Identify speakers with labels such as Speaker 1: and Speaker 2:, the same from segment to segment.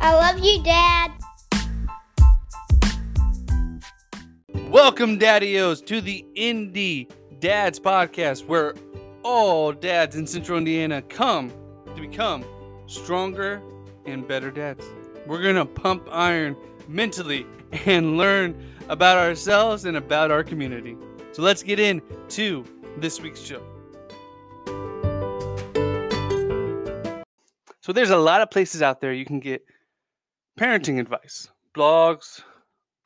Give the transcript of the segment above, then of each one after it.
Speaker 1: I love you, Dad.
Speaker 2: Welcome, Daddios, to the Indie Dads Podcast, where all dads in Central Indiana come to become stronger and better dads. We're to pump iron mentally and learn about ourselves and about our community. So let's get into this week's show. So there's a lot of places out there you can get parenting advice, blogs,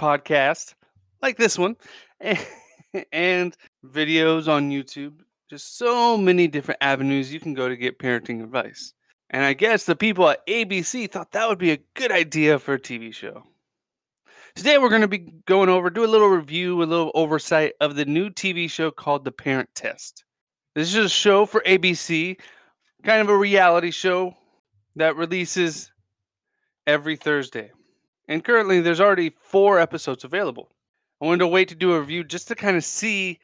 Speaker 2: podcasts like this one, and videos on YouTube. Just so many different avenues you can go to get parenting advice. And I guess the people at ABC thought that would be a good idea for a TV show. Today we're going to be going over, do a little review, a little oversight of the new TV show called The Parent Test. This is a show for ABC, kind of a reality show that releases every Thursday. And currently, there's already four episodes available. I wanted to wait to do a review just to kind of see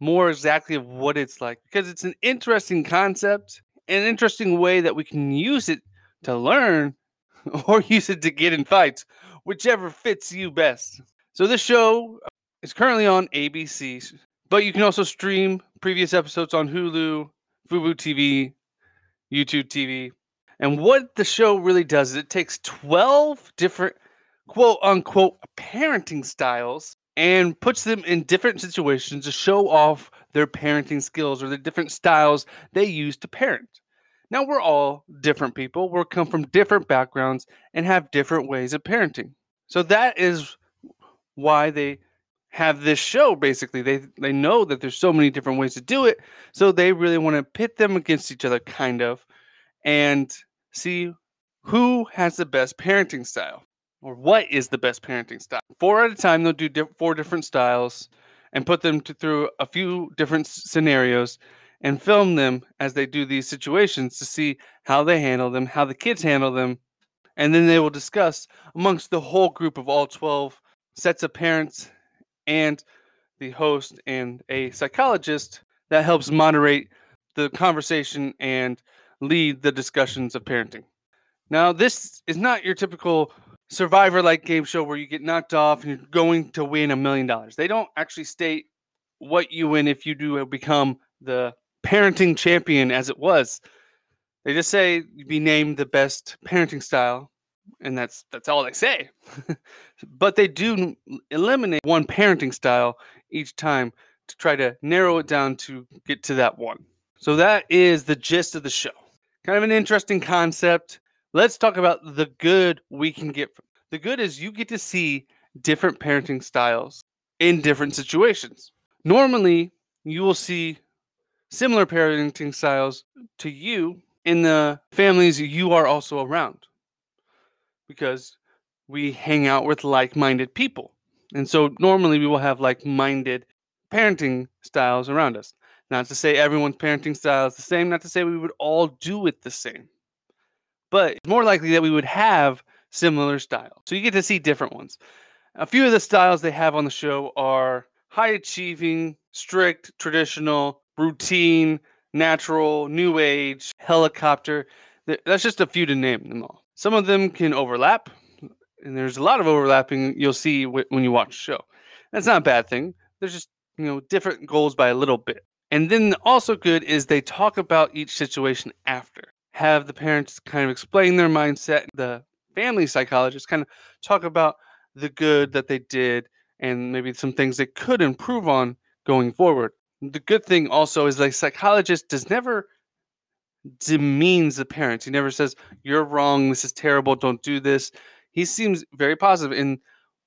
Speaker 2: more exactly what it's like because it's an interesting concept, an interesting way that we can use it to learn or use it to get in fights, whichever fits you best. So, this show is currently on ABC, but you can also stream previous episodes on Hulu, Fubo TV, YouTube TV, and what the show really does is it takes 12 different quote unquote parenting styles and puts them in different situations to show off their parenting skills or the different styles they use to parent. Now we're all different people. We come from different backgrounds and have different ways of parenting. So that is why they have this show basically. They they know that there's so many different ways to do it. So they really want to pit them against each other kind of and see who has the best parenting style or what is the best parenting style. Four at a time, they'll do di- four different styles and put them to, through a few different s- scenarios and film them as they do these situations to see how they handle them, how the kids handle them, and then they will discuss amongst the whole group of all 12 sets of parents and the host and a psychologist that helps moderate the conversation and lead the discussions of parenting. Now, this is not your typical survivor like game show where you get knocked off and you're going to win a million dollars. They don't actually state what you win if you do become the parenting champion as it was. They just say you be named the best parenting style and that's that's all they say. but they do eliminate one parenting style each time to try to narrow it down to get to that one. So that is the gist of the show. Kind of an interesting concept. Let's talk about the good we can get from. The good is you get to see different parenting styles in different situations. Normally, you will see similar parenting styles to you in the families you are also around because we hang out with like minded people. And so normally we will have like minded parenting styles around us. Not to say everyone's parenting style is the same, not to say we would all do it the same, but it's more likely that we would have similar styles. So you get to see different ones. A few of the styles they have on the show are high achieving, strict, traditional, routine, natural, new age, helicopter. That's just a few to name them all. Some of them can overlap, and there's a lot of overlapping you'll see when you watch the show. That's not a bad thing. There's just you know different goals by a little bit. And then also good is they talk about each situation after. Have the parents kind of explain their mindset. The family psychologist kind of talk about the good that they did and maybe some things they could improve on going forward. The good thing also is like psychologist does never demeans the parents. He never says, You're wrong, this is terrible, don't do this. He seems very positive. And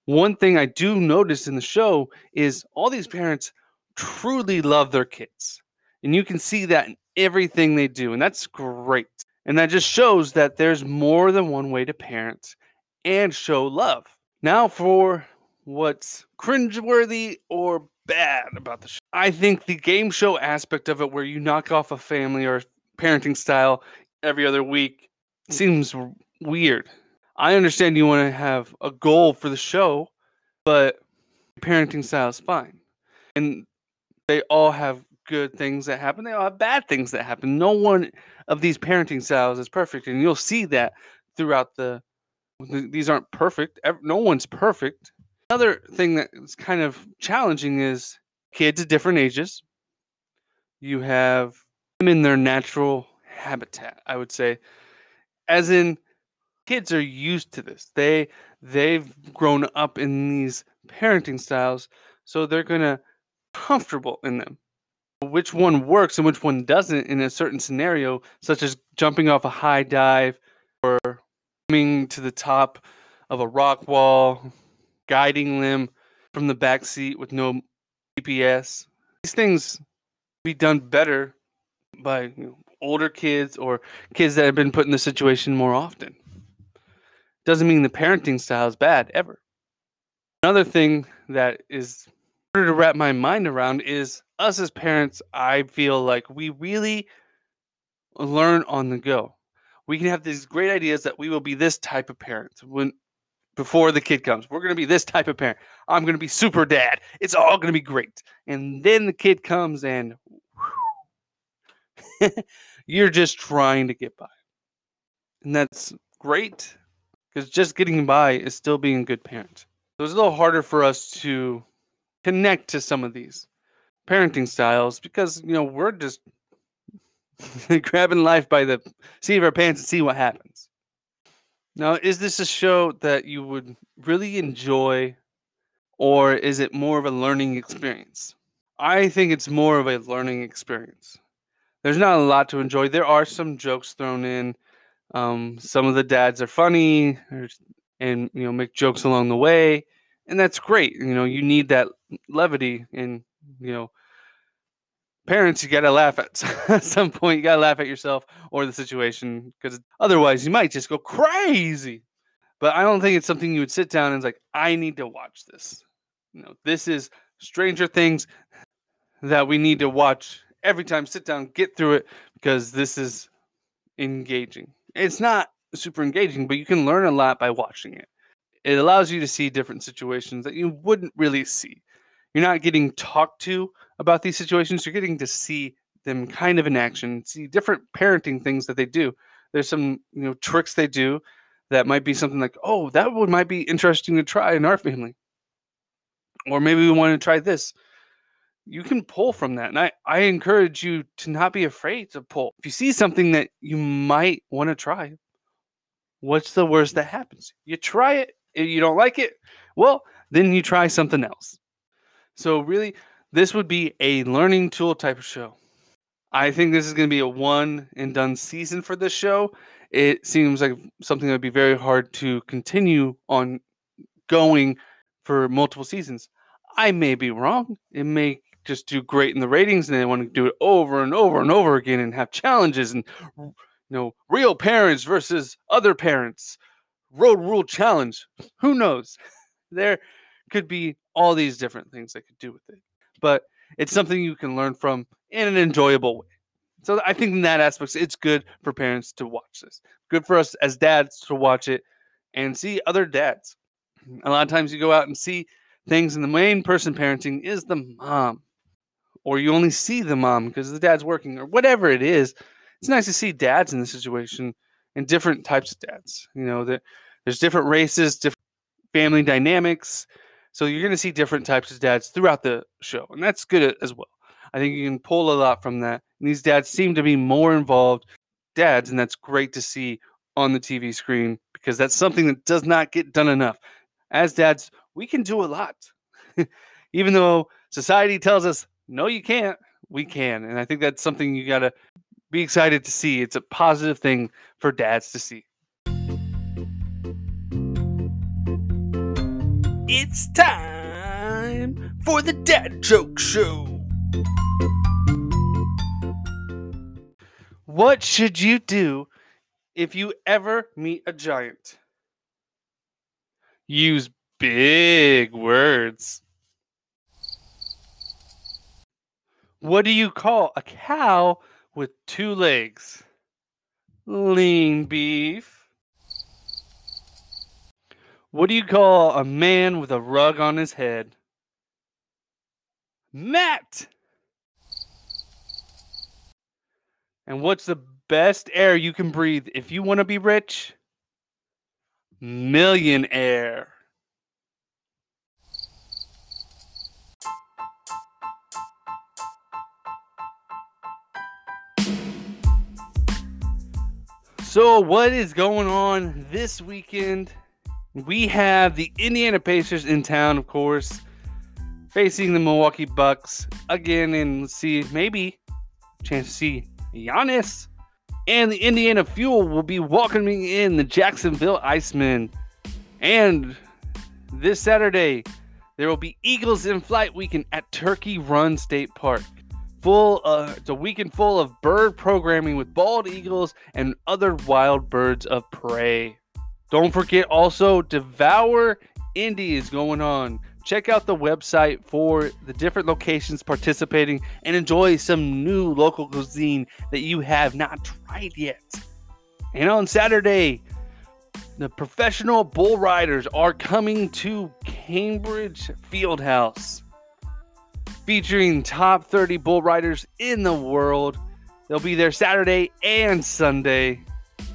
Speaker 2: one thing I do notice in the show is all these parents truly love their kids. And you can see that in everything they do. And that's great. And that just shows that there's more than one way to parent and show love. Now, for what's cringeworthy or bad about the show, I think the game show aspect of it, where you knock off a family or parenting style every other week, mm. seems weird. I understand you want to have a goal for the show, but parenting style is fine. And they all have good things that happen. They all have bad things that happen. No one of these parenting styles is perfect, and you'll see that throughout the. These aren't perfect. No one's perfect. Another thing that is kind of challenging is kids at different ages. You have them in their natural habitat, I would say, as in kids are used to this. They they've grown up in these parenting styles, so they're gonna comfortable in them. Which one works and which one doesn't in a certain scenario, such as jumping off a high dive or coming to the top of a rock wall, guiding them from the back seat with no GPS. These things be done better by you know, older kids or kids that have been put in the situation more often. Doesn't mean the parenting style is bad ever. Another thing that is harder to wrap my mind around is us as parents. I feel like we really learn on the go. We can have these great ideas that we will be this type of parent when before the kid comes. We're going to be this type of parent. I'm going to be super dad. It's all going to be great. And then the kid comes and you're just trying to get by. And that's great because just getting by is still being a good parent. So it's a little harder for us to connect to some of these parenting styles because, you know, we're just grabbing life by the seat of our pants and see what happens. Now, is this a show that you would really enjoy or is it more of a learning experience? I think it's more of a learning experience. There's not a lot to enjoy. There are some jokes thrown in. Um, some of the dads are funny and you know make jokes along the way, and that's great. You know, you need that levity, and you know, parents, you gotta laugh at some point. You gotta laugh at yourself or the situation because otherwise you might just go crazy. But I don't think it's something you would sit down and it's like, I need to watch this. You know, this is Stranger Things that we need to watch every time. Sit down, get through it because this is engaging. It's not super engaging, but you can learn a lot by watching it. It allows you to see different situations that you wouldn't really see. You're not getting talked to about these situations, you're getting to see them kind of in action, see different parenting things that they do. There's some, you know, tricks they do that might be something like, "Oh, that would might be interesting to try in our family." Or maybe we want to try this you can pull from that. And I, I encourage you to not be afraid to pull. If you see something that you might want to try, what's the worst that happens? You try it, if you don't like it, well, then you try something else. So, really, this would be a learning tool type of show. I think this is going to be a one and done season for this show. It seems like something that would be very hard to continue on going for multiple seasons. I may be wrong. It may just do great in the ratings and they want to do it over and over and over again and have challenges and you know real parents versus other parents road rule challenge who knows there could be all these different things they could do with it but it's mm. something you can learn from in an enjoyable way. So i think in that aspect it's good for parents to watch this. Good for us as dads to watch it and see other dads. A lot of times you go out and see things and the main person parenting is the mom or you only see the mom because the dad's working or whatever it is. It's nice to see dads in the situation and different types of dads you know that there's different races different family dynamics so you're going to see different types of dads throughout the show and that's good as well i think you can pull a lot from that and these dads seem to be more involved dads and that's great to see on the tv screen because that's something that does not get done enough as dads we can do a lot even though society tells us no, you can't. We can. And I think that's something you got to be excited to see. It's a positive thing for dads to see. It's time for the Dad Joke Show. What should you do if you ever meet a giant? Use big words. What do you call a cow with two legs? Lean beef. What do you call a man with a rug on his head? Matt. And what's the best air you can breathe if you want to be rich? Millionaire. So, what is going on this weekend? We have the Indiana Pacers in town, of course, facing the Milwaukee Bucks again, and see maybe chance to see Giannis. And the Indiana Fuel will be welcoming in the Jacksonville Icemen. And this Saturday, there will be Eagles in Flight Weekend at Turkey Run State Park. Full, uh, it's a weekend full of bird programming with bald eagles and other wild birds of prey. Don't forget also Devour Indy is going on. Check out the website for the different locations participating and enjoy some new local cuisine that you have not tried yet. And on Saturday, the professional bull riders are coming to Gainbridge Fieldhouse, featuring top 30 bull riders in the world. They'll be there Saturday and Sunday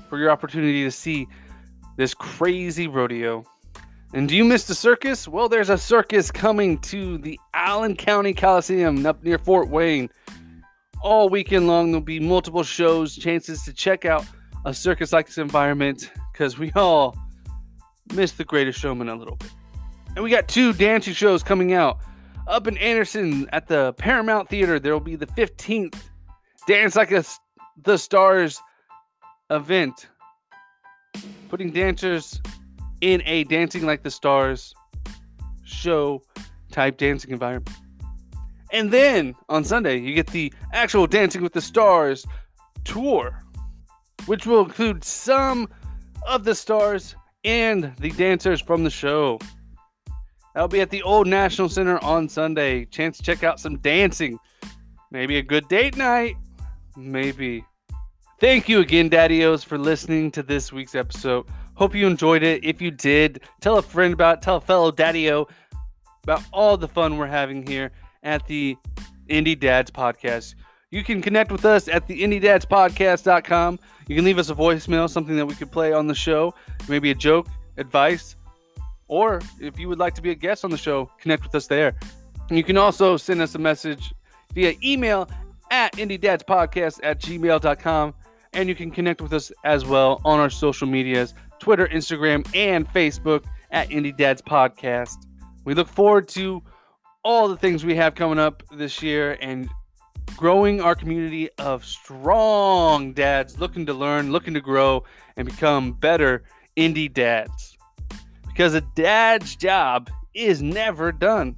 Speaker 2: for your opportunity to see this crazy rodeo. And do you miss the circus? Well, there's a circus coming to the Allen County Coliseum up near Fort Wayne. All weekend long, there'll be multiple shows, chances to check out a circus like this environment because we all miss the greatest showman a little bit. And we got two dancing shows coming out. Up in Anderson at the Paramount Theater, there will be the 15th Dance Like a, the Stars event, putting dancers in a Dancing Like the Stars show type dancing environment. And then on Sunday, you get the actual Dancing with the Stars tour, which will include some of the stars and the dancers from the show. That'll be at the Old National Center on Sunday. Chance to check out some dancing. Maybe a good date night. Maybe. Thank you again, Daddios, for listening to this week's episode. Hope you enjoyed it. If you did, tell a friend about tell a fellow daddy-o about all the fun we're having here at the Indie Dads Podcast. You can connect with us at the IndieDadsPodcast.com. You can leave us a voicemail, something that we could play on the show, maybe a joke, advice, or if you would like to be a guest on the show, connect with us there. You can also send us a message via email at IndieDadsPodcast at gmail.com. And you can connect with us as well on our social medias Twitter, Instagram, and Facebook at Indie Dads Podcast. We look forward to all the things we have coming up this year and growing our community of strong dads looking to learn, looking to grow, and become better indie dads. Because a dad's job is never done.